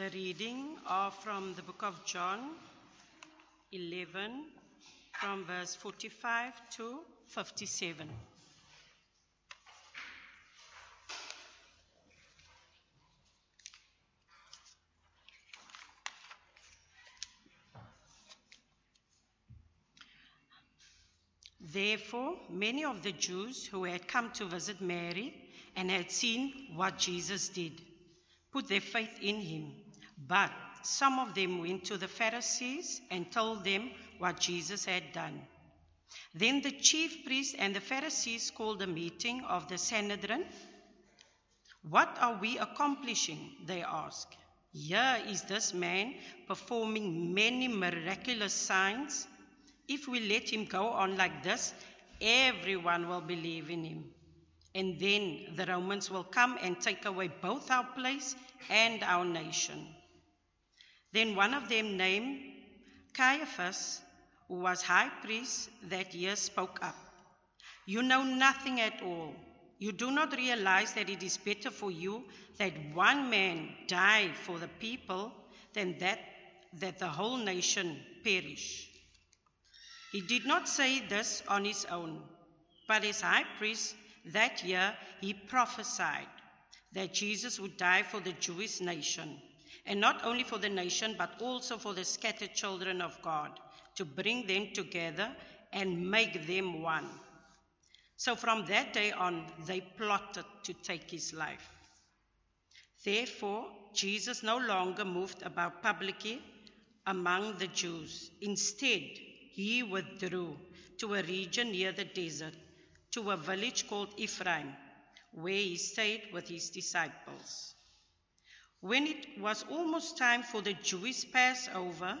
The reading are from the book of John 11, from verse 45 to 57. Therefore, many of the Jews who had come to visit Mary and had seen what Jesus did put their faith in him. But some of them went to the Pharisees and told them what Jesus had done. Then the chief priests and the Pharisees called a meeting of the Sanhedrin. What are we accomplishing? They asked. Here is this man performing many miraculous signs. If we let him go on like this, everyone will believe in him. And then the Romans will come and take away both our place and our nation. Then one of them, named Caiaphas, who was high priest that year, spoke up. You know nothing at all. You do not realize that it is better for you that one man die for the people than that, that the whole nation perish. He did not say this on his own, but as high priest that year he prophesied that Jesus would die for the Jewish nation, and not only for the nation, but also for the scattered children of God, to bring them together and make them one. So from that day on, they plotted to take his life. Therefore, Jesus no longer moved about publicly among the Jews. Instead, he withdrew to a region near the desert, to a village called Ephraim, where he stayed with his disciples. When it was almost time for the Jewish Passover,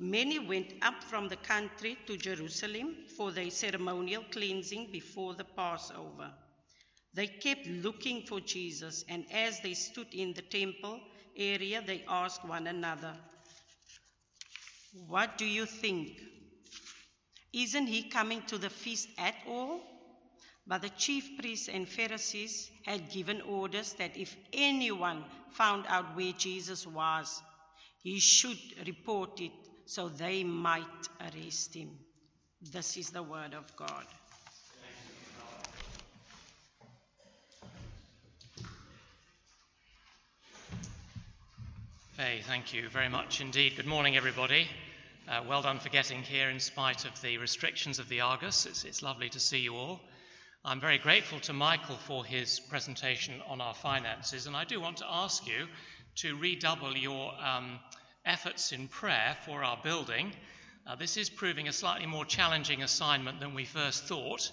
many went up from the country to Jerusalem for their ceremonial cleansing before the Passover. They kept looking for Jesus, and as they stood in the temple area, they asked one another, What do you think? Isn't he coming to the feast at all? But the chief priests and Pharisees had given orders that if anyone found out where Jesus was, he should report it so they might arrest him. This is the word of God. Faye, thank you very much indeed. Good morning, everybody. Uh, well done for getting here in spite of the restrictions of the Argus. It's, it's lovely to see you all. I'm very grateful to Michael for his presentation on our finances, and I do want to ask you to redouble your um, efforts in prayer for our building. Uh, this is proving a slightly more challenging assignment than we first thought.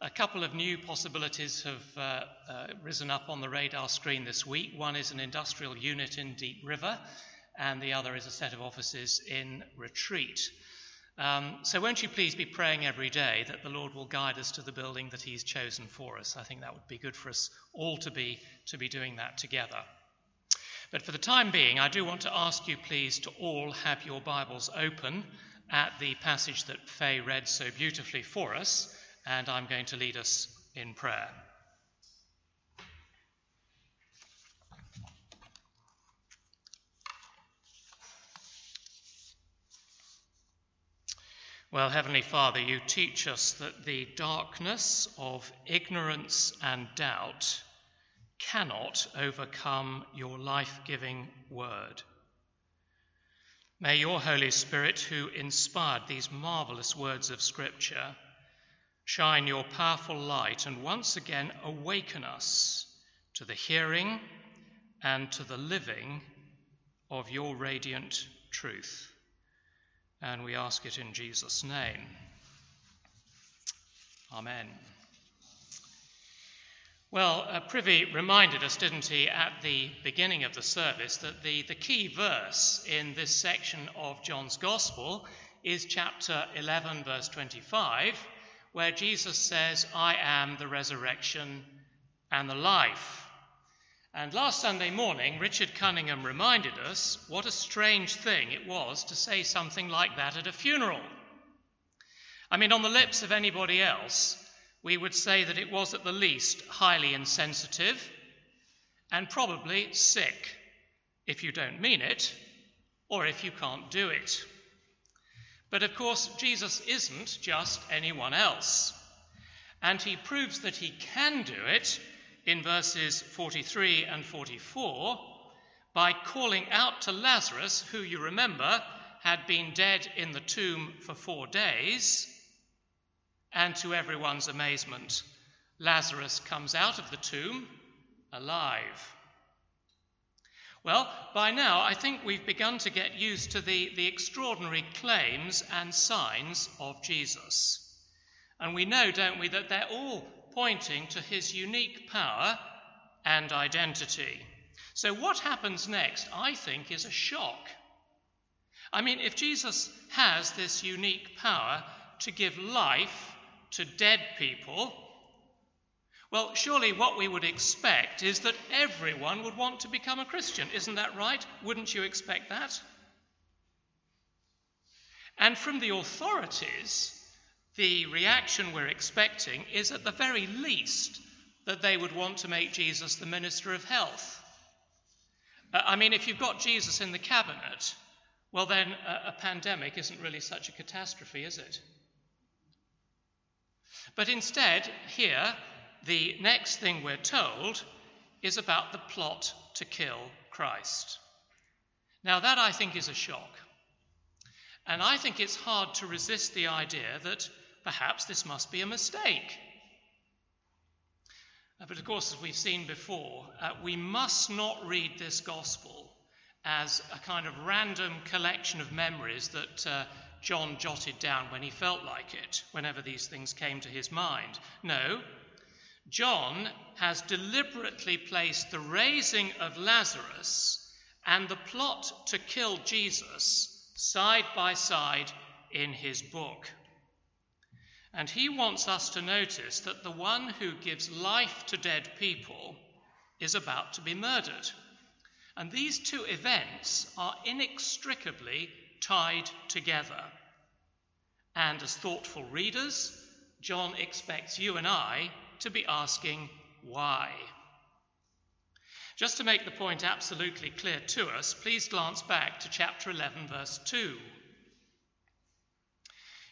A couple of new possibilities have uh, uh, risen up on the radar screen this week. One is an industrial unit in Diep River, and the other is a set of offices in Retreat. Um, so, won't you please be praying every day that the Lord will guide us to the building that He's chosen for us? I think that would be good for us all to be, to be doing that together. But for the time being, I do want to ask you, please, to all have your Bibles open at the passage that Faye read so beautifully for us, and I'm going to lead us in prayer. Well, Heavenly Father, you teach us that the darkness of ignorance and doubt cannot overcome your life giving word. May your Holy Spirit, who inspired these marvelous words of Scripture, shine your powerful light and once again awaken us to the hearing and to the living of your radiant truth. And we ask it in Jesus' name. Amen. Well, uh, Privy reminded us, didn't he, at the beginning of the service, that the, the key verse in this section of John's Gospel is chapter 11, verse 25, where Jesus says, I am the resurrection and the life. And last Sunday morning, Richard Cunningham reminded us what a strange thing it was to say something like that at a funeral. I mean, on the lips of anybody else, we would say that it was at the least highly insensitive and probably sick if you don't mean it, or if you can't do it. But of course, Jesus isn't just anyone else. And he proves that he can do it in verses 43 and 44 by calling out to Lazarus, who you remember had been dead in the tomb for four days. And to everyone's amazement, Lazarus comes out of the tomb alive. Well, by now, I think we've begun to get used to the, the extraordinary claims and signs of Jesus. And we know, don't we, that they're all pointing to his unique power and identity. So, what happens next, I think, is a shock. I mean, if Jesus has this unique power to give life to dead people, well, surely what we would expect is that everyone would want to become a Christian. Isn't that right? Wouldn't you expect that? And from the authorities, the reaction we're expecting is at the very least that they would want to make Jesus the minister of health. Uh, I mean, if you've got Jesus in the cabinet, well, then a, a pandemic isn't really such a catastrophe, is it? But instead, here, the next thing we're told is about the plot to kill Christ. Now, that I think is a shock. And I think it's hard to resist the idea that perhaps this must be a mistake. Uh, but of course, as we've seen before, uh, we must not read this gospel as a kind of random collection of memories that uh, John jotted down when he felt like it, whenever these things came to his mind. No, John has deliberately placed the raising of Lazarus and the plot to kill Jesus side by side in his book. And he wants us to notice that the one who gives life to dead people is about to be murdered. And these two events are inextricably tied together. And as thoughtful readers, John expects you and I to be asking why. Just to make the point absolutely clear to us, please glance back to chapter 11, verse 2.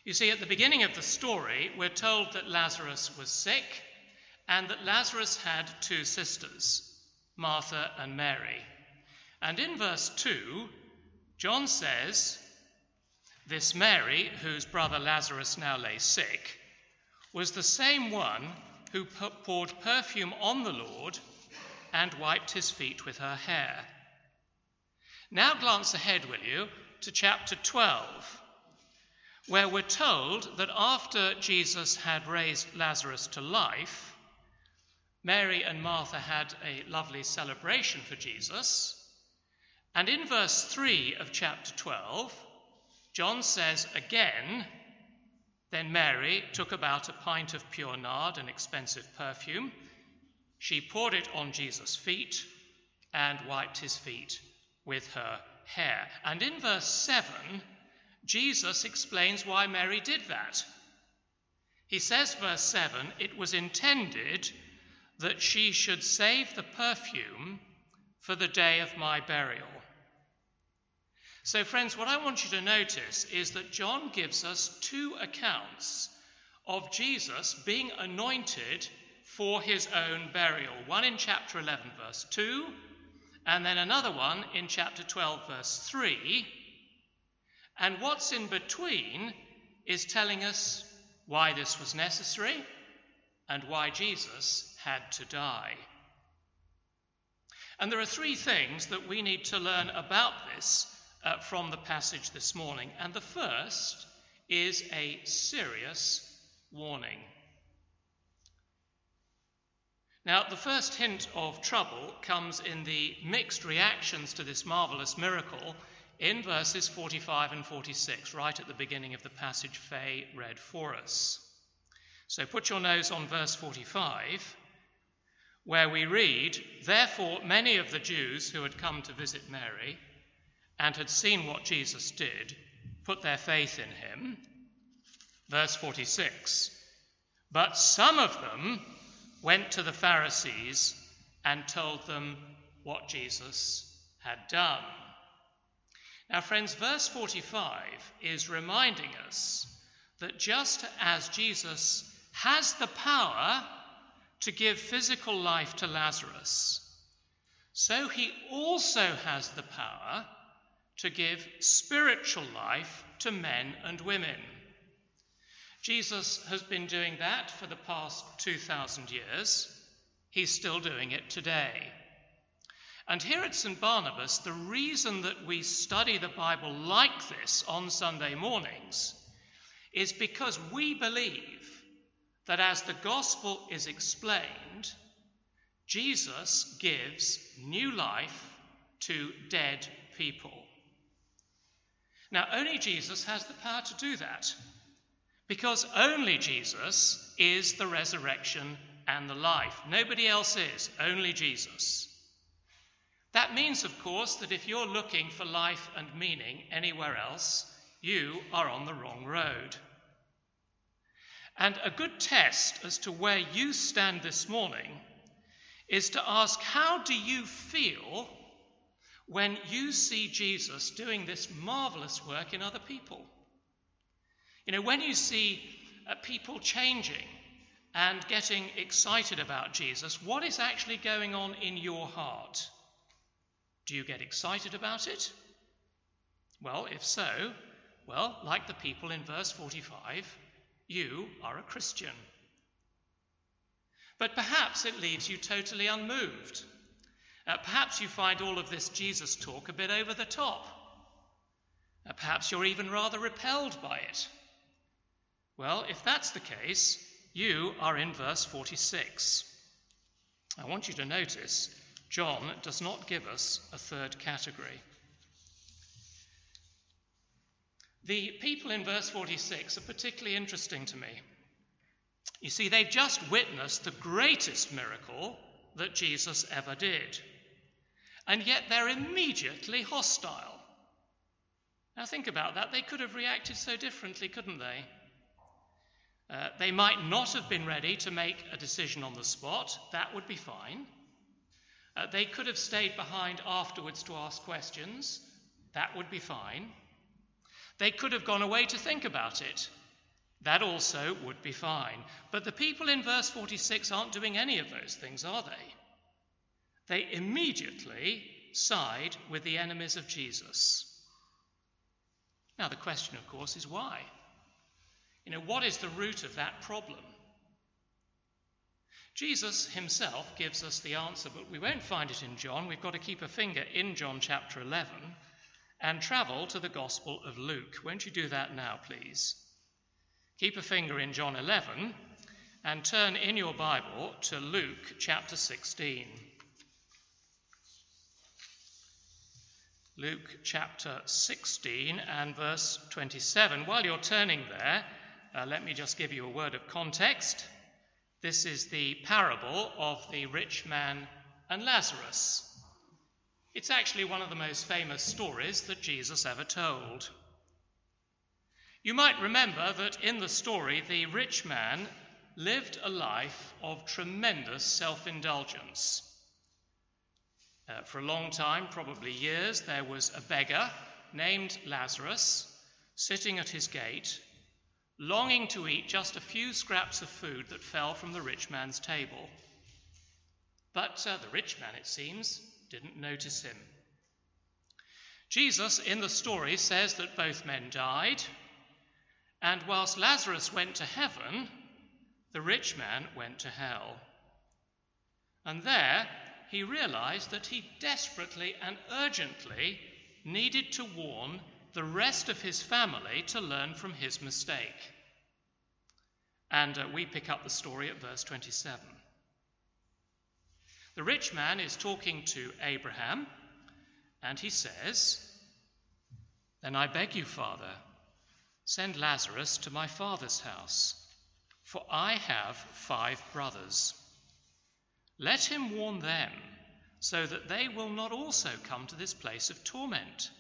You see, at the beginning of the story, we're told that Lazarus was sick and that Lazarus had two sisters, Martha and Mary. And in verse 2, John says, This Mary, whose brother Lazarus now lay sick, was the same one who poured perfume on the Lord and wiped his feet with her hair. Now glance ahead, will you, to chapter 12 where we're told that after Jesus had raised Lazarus to life, Mary and Martha had a lovely celebration for Jesus. And in verse 3 of chapter 12, John says again, Then Mary took about a pint of pure nard, an expensive perfume. She poured it on Jesus' feet and wiped his feet with her hair. And in verse 7, Jesus explains why Mary did that. He says, verse 7, it was intended that she should save the perfume for the day of my burial. So, friends, what I want you to notice is that John gives us two accounts of Jesus being anointed for his own burial one in chapter 11, verse 2, and then another one in chapter 12, verse 3 and what's in between is telling us why this was necessary and why Jesus had to die. And there are three things that we need to learn about this uh, from the passage this morning. And the first is a serious warning. Now, the first hint of trouble comes in the mixed reactions to this marvelous miracle in verses 45 and 46, right at the beginning of the passage Faye read for us. So put your nose on verse 45, where we read, Therefore, many of the Jews who had come to visit Mary and had seen what Jesus did put their faith in him. Verse 46 But some of them went to the Pharisees and told them what Jesus had done. Now, friends, verse 45 is reminding us that just as Jesus has the power to give physical life to Lazarus, so he also has the power to give spiritual life to men and women. Jesus has been doing that for the past 2,000 years. He's still doing it today. And here at St. Barnabas, the reason that we study the Bible like this on Sunday mornings is because we believe that as the gospel is explained, Jesus gives new life to dead people. Now, only Jesus has the power to do that, because only Jesus is the resurrection and the life. Nobody else is, only Jesus. That means, of course, that if you're looking for life and meaning anywhere else, you are on the wrong road. And a good test as to where you stand this morning is to ask how do you feel when you see Jesus doing this marvelous work in other people? You know, when you see uh, people changing and getting excited about Jesus, what is actually going on in your heart? Do you get excited about it? Well, if so, well, like the people in verse 45, you are a Christian. But perhaps it leaves you totally unmoved. Uh, perhaps you find all of this Jesus talk a bit over the top. Uh, perhaps you're even rather repelled by it. Well, if that's the case, you are in verse 46. I want you to notice John does not give us a third category. The people in verse 46 are particularly interesting to me. You see, they've just witnessed the greatest miracle that Jesus ever did, and yet they're immediately hostile. Now, think about that. They could have reacted so differently, couldn't they? Uh, they might not have been ready to make a decision on the spot. That would be fine. Uh, they could have stayed behind afterwards to ask questions. That would be fine. They could have gone away to think about it. That also would be fine. But the people in verse 46 aren't doing any of those things, are they? They immediately side with the enemies of Jesus. Now, the question, of course, is why? You know, what is the root of that problem? Jesus himself gives us the answer, but we won't find it in John. We've got to keep a finger in John chapter 11 and travel to the Gospel of Luke. Won't you do that now, please? Keep a finger in John 11 and turn in your Bible to Luke chapter 16. Luke chapter 16 and verse 27. While you're turning there, uh, let me just give you a word of context. This is the parable of the rich man and Lazarus. It's actually one of the most famous stories that Jesus ever told. You might remember that in the story, the rich man lived a life of tremendous self indulgence. Uh, for a long time, probably years, there was a beggar named Lazarus sitting at his gate longing to eat just a few scraps of food that fell from the rich man's table. But uh, the rich man, it seems, didn't notice him. Jesus in the story says that both men died, and whilst Lazarus went to heaven, the rich man went to hell. And there he realized that he desperately and urgently needed to warn the rest of his family to learn from his mistake. And uh, we pick up the story at verse 27. The rich man is talking to Abraham, and he says, Then I beg you, Father, send Lazarus to my father's house, for I have five brothers. Let him warn them, so that they will not also come to this place of torment.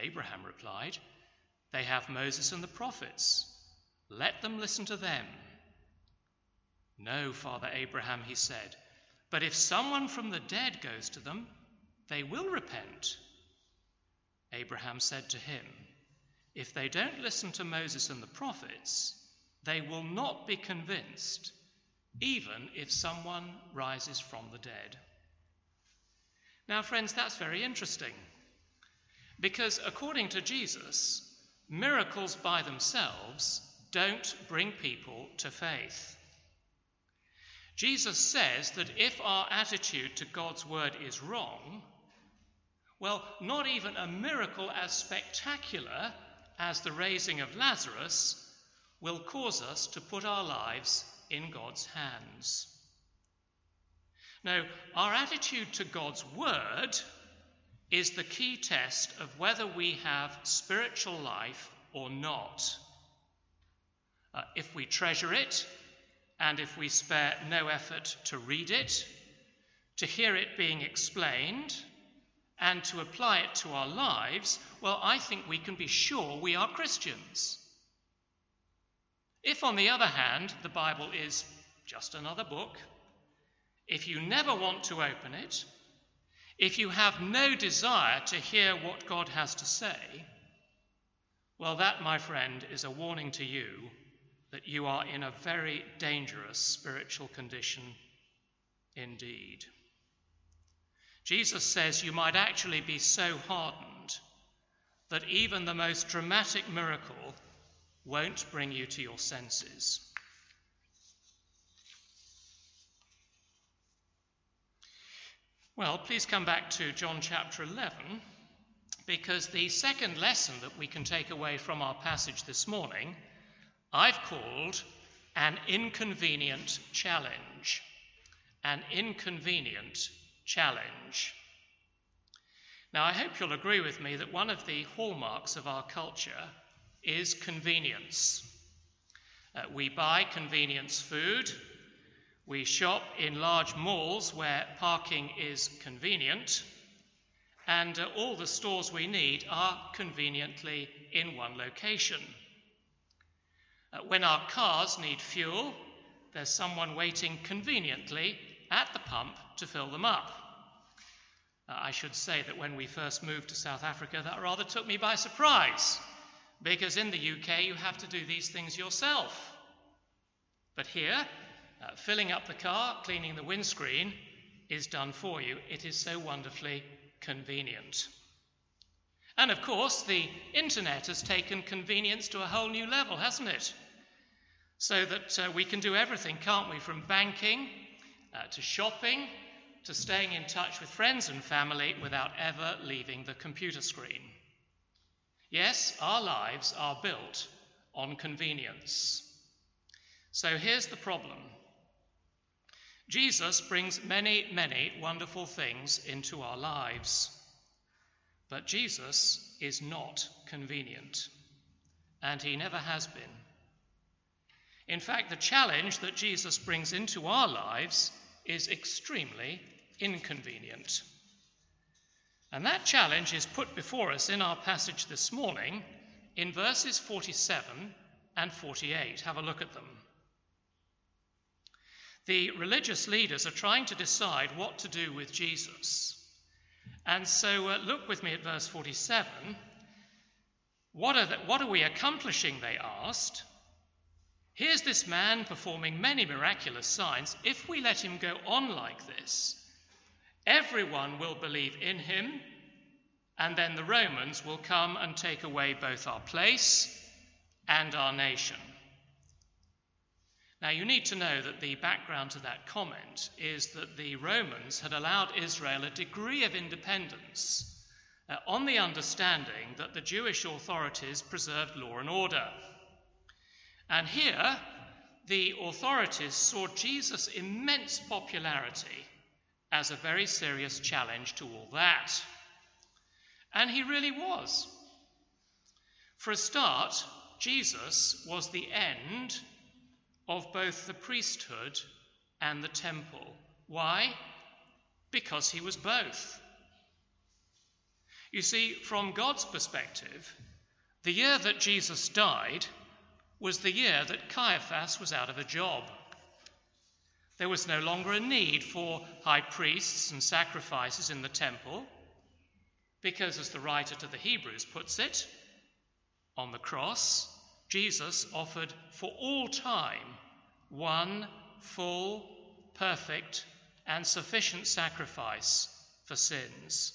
Abraham replied, They have Moses and the prophets. Let them listen to them. No, Father Abraham, he said, but if someone from the dead goes to them, they will repent. Abraham said to him, If they don't listen to Moses and the prophets, they will not be convinced, even if someone rises from the dead. Now, friends, that's very interesting. Because according to Jesus, miracles by themselves don't bring people to faith. Jesus says that if our attitude to God's word is wrong, well, not even a miracle as spectacular as the raising of Lazarus will cause us to put our lives in God's hands. Now, our attitude to God's word is the key test of whether we have spiritual life or not. Uh, if we treasure it, and if we spare no effort to read it, to hear it being explained, and to apply it to our lives, well, I think we can be sure we are Christians. If, on the other hand, the Bible is just another book, if you never want to open it, if you have no desire to hear what God has to say, well, that, my friend, is a warning to you that you are in a very dangerous spiritual condition indeed. Jesus says you might actually be so hardened that even the most dramatic miracle won't bring you to your senses. Well, please come back to John chapter 11, because the second lesson that we can take away from our passage this morning, I've called an inconvenient challenge. An inconvenient challenge. Now, I hope you'll agree with me that one of the hallmarks of our culture is convenience. Uh, we buy convenience food, we shop in large malls where parking is convenient, and uh, all the stores we need are conveniently in one location. Uh, when our cars need fuel, there's someone waiting conveniently at the pump to fill them up. Uh, I should say that when we first moved to South Africa, that rather took me by surprise, because in the UK you have to do these things yourself. But here, uh, filling up the car, cleaning the windscreen is done for you. It is so wonderfully convenient. And of course, the internet has taken convenience to a whole new level, hasn't it? So that uh, we can do everything, can't we? From banking uh, to shopping to staying in touch with friends and family without ever leaving the computer screen. Yes, our lives are built on convenience. So here's the problem Jesus brings many, many wonderful things into our lives. But Jesus is not convenient, and he never has been. In fact, the challenge that Jesus brings into our lives is extremely inconvenient. And that challenge is put before us in our passage this morning in verses 47 and 48. Have a look at them. The religious leaders are trying to decide what to do with Jesus. And so uh, look with me at verse 47. What are, the, what are we accomplishing? They asked. Here's this man performing many miraculous signs. If we let him go on like this, everyone will believe in him, and then the Romans will come and take away both our place and our nation. Now, you need to know that the background to that comment is that the Romans had allowed Israel a degree of independence uh, on the understanding that the Jewish authorities preserved law and order. And here, the authorities saw Jesus' immense popularity as a very serious challenge to all that. And he really was. For a start, Jesus was the end of both the priesthood and the temple. Why? Because he was both. You see, from God's perspective, the year that Jesus died was the year that Caiaphas was out of a job. There was no longer a need for high priests and sacrifices in the temple Because, as the writer to the Hebrews puts it, on the cross, Jesus offered for all time one full, perfect, and sufficient sacrifice for sins.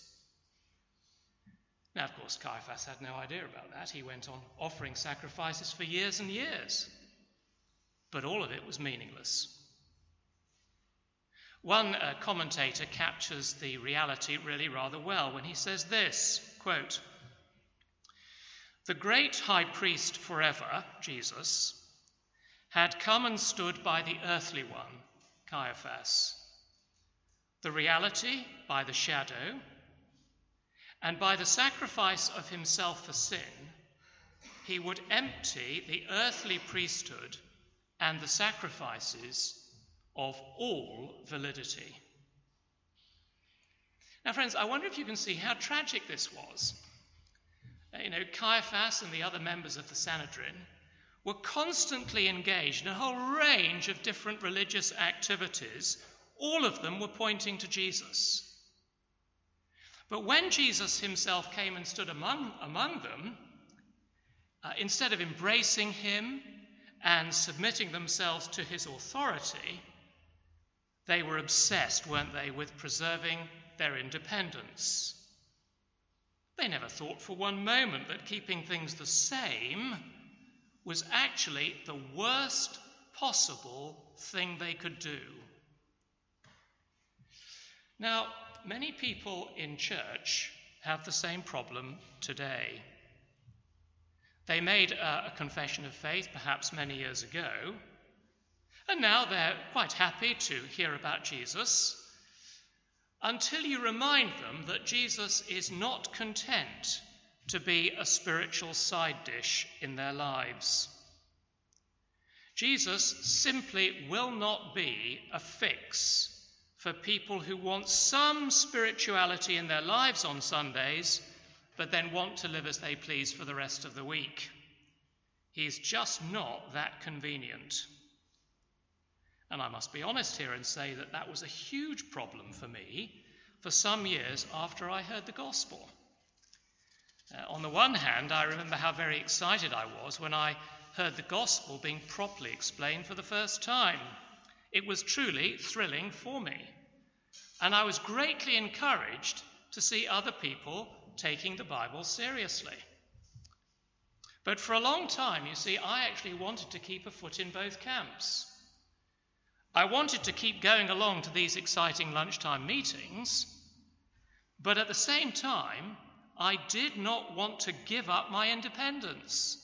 Now, of course, Caiaphas had no idea about that. He went on offering sacrifices for years and years. But all of it was meaningless. One uh, commentator captures the reality really rather well when he says this quote, The great high priest forever, Jesus, had come and stood by the earthly one, Caiaphas. The reality by the shadow, and by the sacrifice of himself for sin, he would empty the earthly priesthood and the sacrifices of all validity. Now, friends, I wonder if you can see how tragic this was. Uh, you know, Caiaphas and the other members of the Sanhedrin were constantly engaged in a whole range of different religious activities. All of them were pointing to Jesus. But when Jesus himself came and stood among, among them, uh, instead of embracing him and submitting themselves to his authority, they were obsessed, weren't they, with preserving their independence. They never thought for one moment that keeping things the same was actually the worst possible thing they could do. Now, many people in church have the same problem today. They made a, confession of faith perhaps many years ago, and now they're quite happy to hear about Jesus until you remind them that Jesus is not content to be a spiritual side dish in their lives. Jesus simply will not be a fix for people who want some spirituality in their lives on Sundays, but then want to live as they please for the rest of the week. He's just not that convenient. And I must be honest here and say that that was a huge problem for me for some years after I heard the gospel. Uh, on the one hand, I remember how very excited I was when I heard the gospel being properly explained for the first time. It was truly thrilling for me. And I was greatly encouraged to see other people taking the Bible seriously. But for a long time, you see, I actually wanted to keep a foot in both camps. I wanted to keep going along to these exciting lunchtime meetings, but at the same time, I did not want to give up my independence.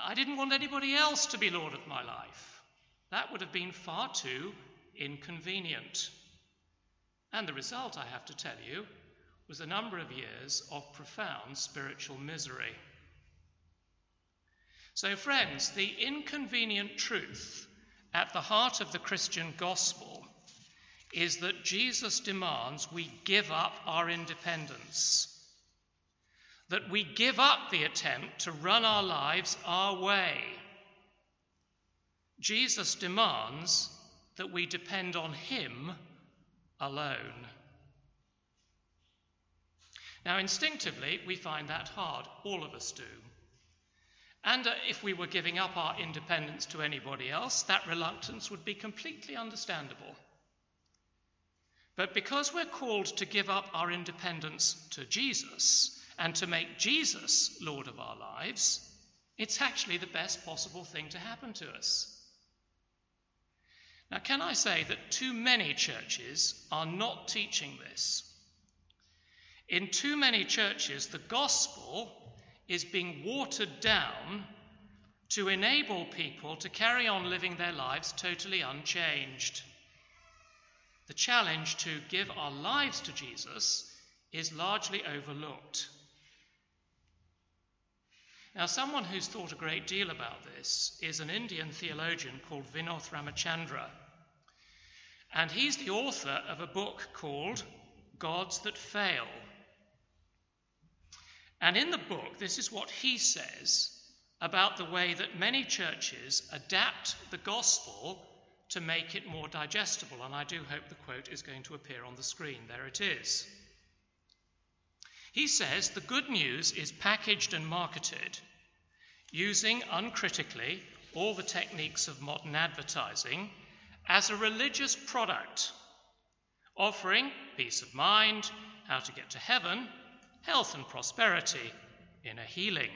I didn't want anybody else to be Lord of my life. That would have been far too inconvenient. And the result, I have to tell you, was a number of years of profound spiritual misery. So, friends, the inconvenient truth at the heart of the Christian gospel is that Jesus demands we give up our independence, that we give up the attempt to run our lives our way. Jesus demands that we depend on Him alone. Now, instinctively, we find that hard. All of us do. And uh, if we were giving up our independence to anybody else, that reluctance would be completely understandable. But because we're called to give up our independence to Jesus and to make Jesus Lord of our lives, it's actually the best possible thing to happen to us. Now, can I say that too many churches are not teaching this? In too many churches, the gospel is being watered down to enable people to carry on living their lives totally unchanged. The challenge to give our lives to Jesus is largely overlooked. Now, someone who's thought a great deal about this is an Indian theologian called Vinoth Ramachandra. And he's the author of a book called Gods That Fail. And in the book, this is what he says about the way that many churches adapt the gospel to make it more digestible. And I do hope the quote is going to appear on the screen. There it is. He says the good news is packaged and marketed using uncritically all the techniques of modern advertising as a religious product, offering peace of mind, how to get to heaven, health and prosperity, inner healing,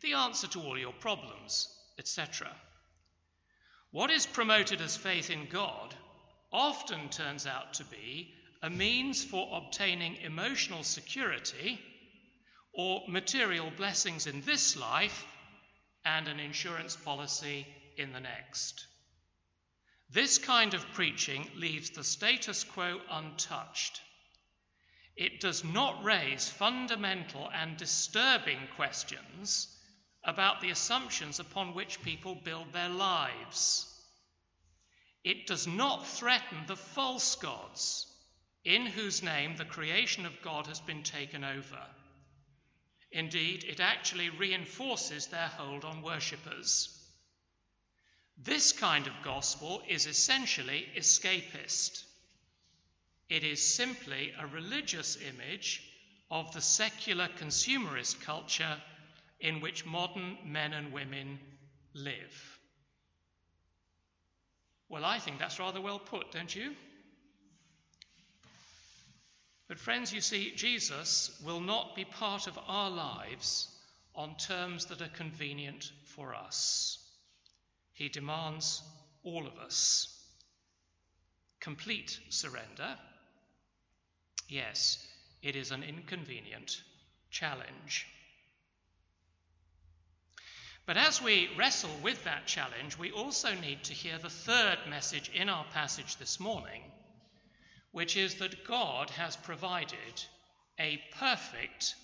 the answer to all your problems, etc. What is promoted as faith in God often turns out to be a means for obtaining emotional security or material blessings in this life and an insurance policy in the next. This kind of preaching leaves the status quo untouched. It does not raise fundamental and disturbing questions about the assumptions upon which people build their lives. It does not threaten the false gods in whose name the creation of God has been taken over. Indeed, it actually reinforces their hold on worshippers. This kind of gospel is essentially escapist. It is simply a religious image of the secular consumerist culture in which modern men and women live. Well, I think that's rather well put, don't you? But, friends, you see, Jesus will not be part of our lives on terms that are convenient for us. He demands all of us. Complete surrender. Yes, it is an inconvenient challenge. But as we wrestle with that challenge, we also need to hear the third message in our passage this morning, which is that God has provided a perfect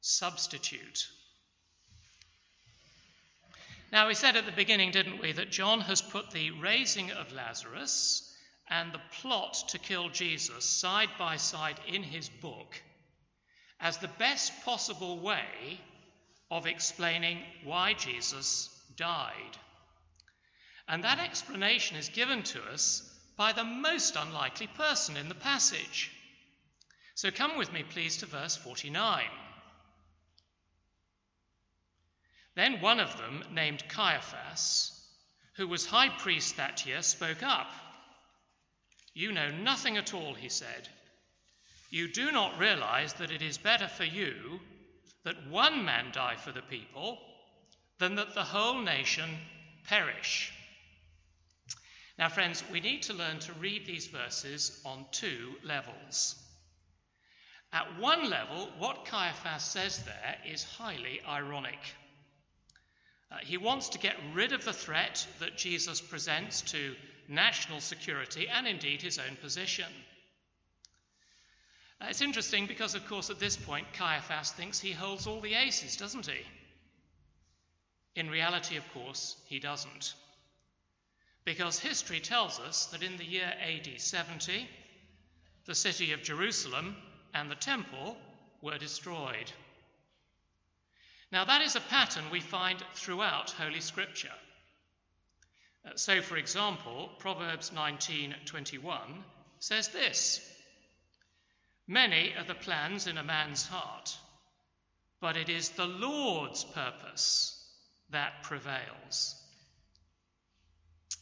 substitute. Now, we said at the beginning, didn't we, that John has put the raising of Lazarus and the plot to kill Jesus side by side in his book as the best possible way of explaining why Jesus died. And that explanation is given to us by the most unlikely person in the passage. So come with me, please, to verse 49. Then one of them, named Caiaphas, who was high priest that year, spoke up. You know nothing at all, he said. You do not realize that it is better for you that one man die for the people than that the whole nation perish. Now, friends, we need to learn to read these verses on two levels. At one level, what Caiaphas says there is highly ironic. Uh, he wants to get rid of the threat that Jesus presents to national security and indeed his own position. Uh, it's interesting because, of course, at this point, Caiaphas thinks he holds all the aces, doesn't he? In reality, of course, he doesn't. Because history tells us that in the year AD 70, the city of Jerusalem and the temple were destroyed. Now, that is a pattern we find throughout Holy Scripture. Uh, so, for example, Proverbs 19:21 says this Many are the plans in a man's heart, but it is the Lord's purpose that prevails.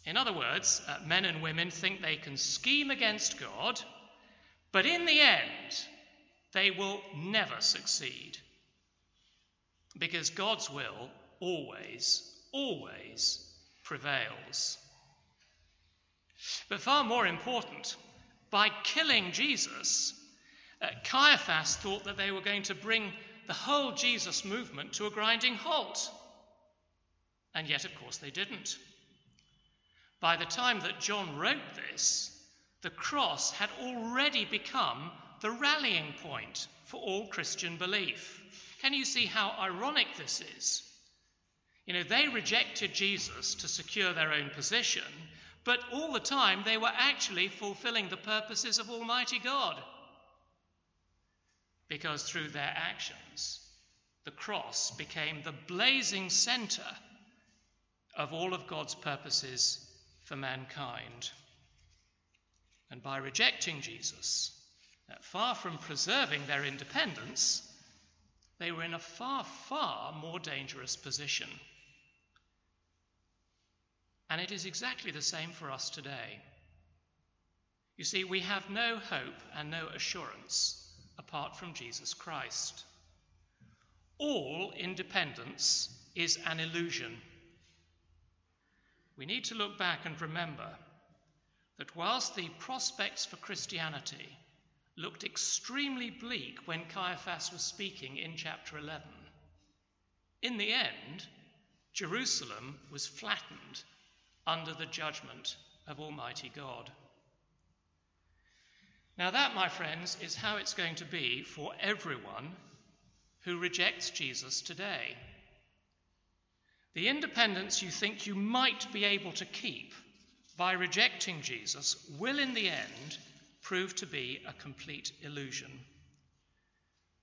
In other words, uh, men and women think they can scheme against God, but in the end, they will never succeed. Because God's will always, always prevails. But far more important, by killing Jesus, uh, Caiaphas thought that they were going to bring the whole Jesus movement to a grinding halt. And yet, of course, they didn't. By the time that John wrote this, the cross had already become the rallying point for all Christian belief. Can you see how ironic this is? You know, they rejected Jesus to secure their own position, but all the time they were actually fulfilling the purposes of Almighty God because through their actions, the cross became the blazing center of all of God's purposes for mankind. And by rejecting Jesus, far from preserving their independence, they were in a far, far more dangerous position. And it is exactly the same for us today. You see, we have no hope and no assurance apart from Jesus Christ. All independence is an illusion. We need to look back and remember that whilst the prospects for Christianity looked extremely bleak when Caiaphas was speaking in chapter 11, in the end, Jerusalem was flattened under the judgment of Almighty God. Now, that, my friends, is how it's going to be for everyone who rejects Jesus today. The independence you think you might be able to keep by rejecting Jesus will, in the end, prove to be a complete illusion.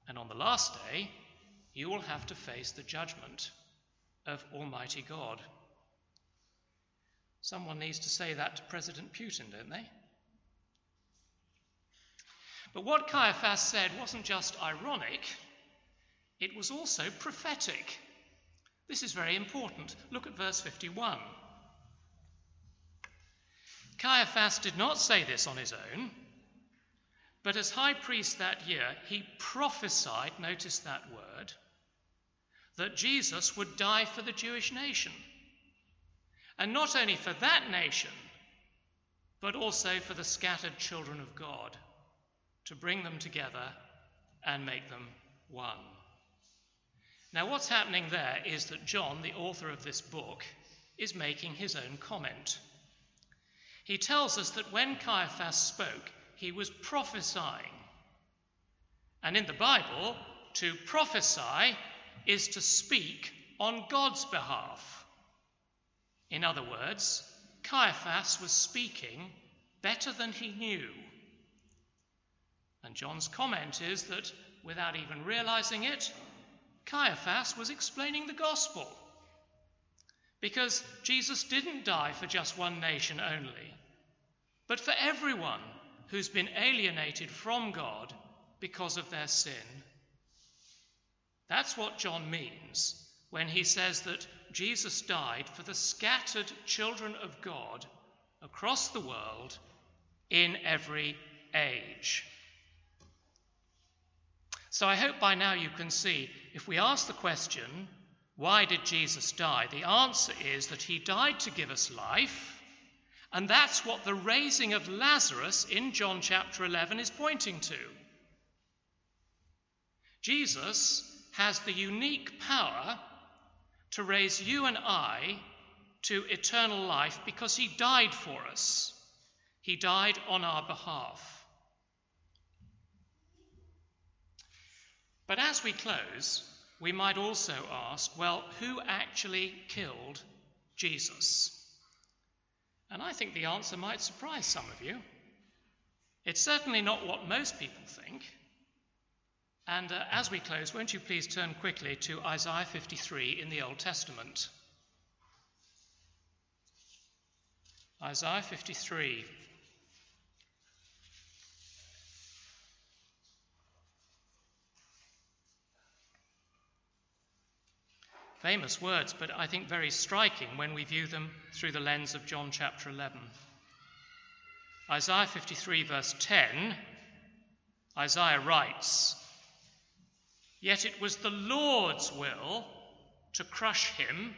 And on the last day, you will have to face the judgment of Almighty God. Someone needs to say that to President Putin, don't they? But what Caiaphas said wasn't just ironic, it was also prophetic. This is very important. Look at verse 51. Caiaphas did not say this on his own, but as high priest that year, he prophesied, notice that word, that Jesus would die for the Jewish nation. And not only for that nation, but also for the scattered children of God to bring them together and make them one. Now, what's happening there is that John, the author of this book, is making his own comment. He tells us that when Caiaphas spoke, he was prophesying. And in the Bible, to prophesy is to speak on God's behalf. In other words, Caiaphas was speaking better than he knew. And John's comment is that without even realizing it, Caiaphas was explaining the gospel. Because Jesus didn't die for just one nation only, but for everyone who's been alienated from God because of their sin. That's what John means when he says that Jesus died for the scattered children of God across the world in every age. So I hope by now you can see if we ask the question, why did Jesus die? The answer is that he died to give us life, and that's what the raising of Lazarus in John chapter 11 is pointing to. Jesus has the unique power to raise you and I to eternal life because he died for us. He died on our behalf. But as we close, we might also ask well, who actually killed Jesus? And I think the answer might surprise some of you. It's certainly not what most people think. And uh, as we close, won't you please turn quickly to Isaiah 53 in the Old Testament? Isaiah 53. Famous words, but I think very striking when we view them through the lens of John chapter 11. Isaiah 53, verse 10, Isaiah writes, Yet it was the Lord's will to crush him,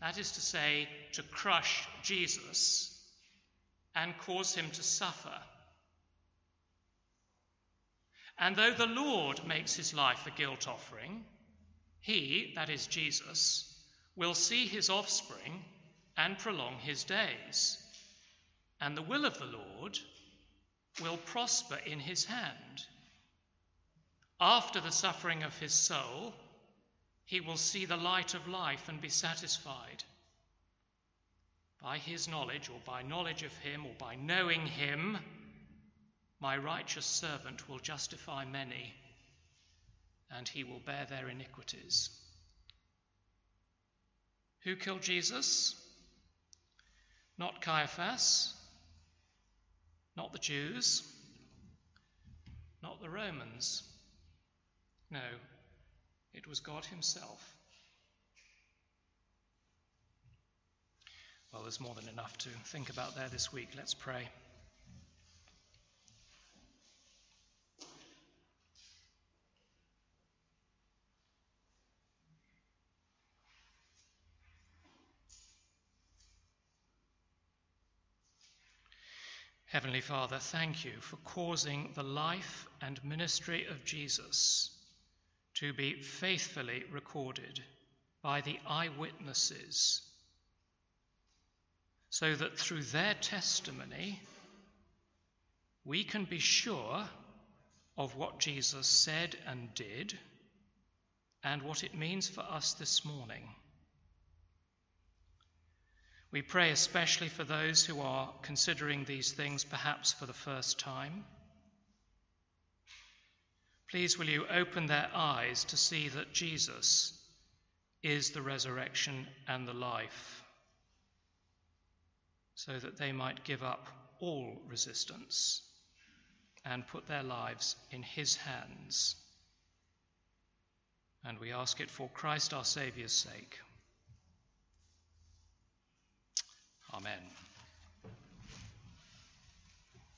that is to say, to crush Jesus, and cause him to suffer. And though the Lord makes his life a guilt offering, he, that is Jesus, will see his offspring and prolong his days, and the will of the Lord will prosper in his hand. After the suffering of his soul, he will see the light of life and be satisfied. By his knowledge, or by knowledge of him, or by knowing him, my righteous servant will justify many and he will bear their iniquities. Who killed Jesus? Not Caiaphas, not the Jews, not the Romans. No, It was God Himself. Well, there's more than enough to think about there this week. Let's pray. Heavenly Father, thank you for causing the life and ministry of Jesus to be faithfully recorded by the eyewitnesses, so that through their testimony we can be sure of what Jesus said and did and what it means for us this morning. We pray especially for those who are considering these things perhaps for the first time. Please, will you open their eyes to see that Jesus is the resurrection and the life, so that they might give up all resistance and put their lives in His hands. And we ask it for Christ our Saviour's sake. Amen.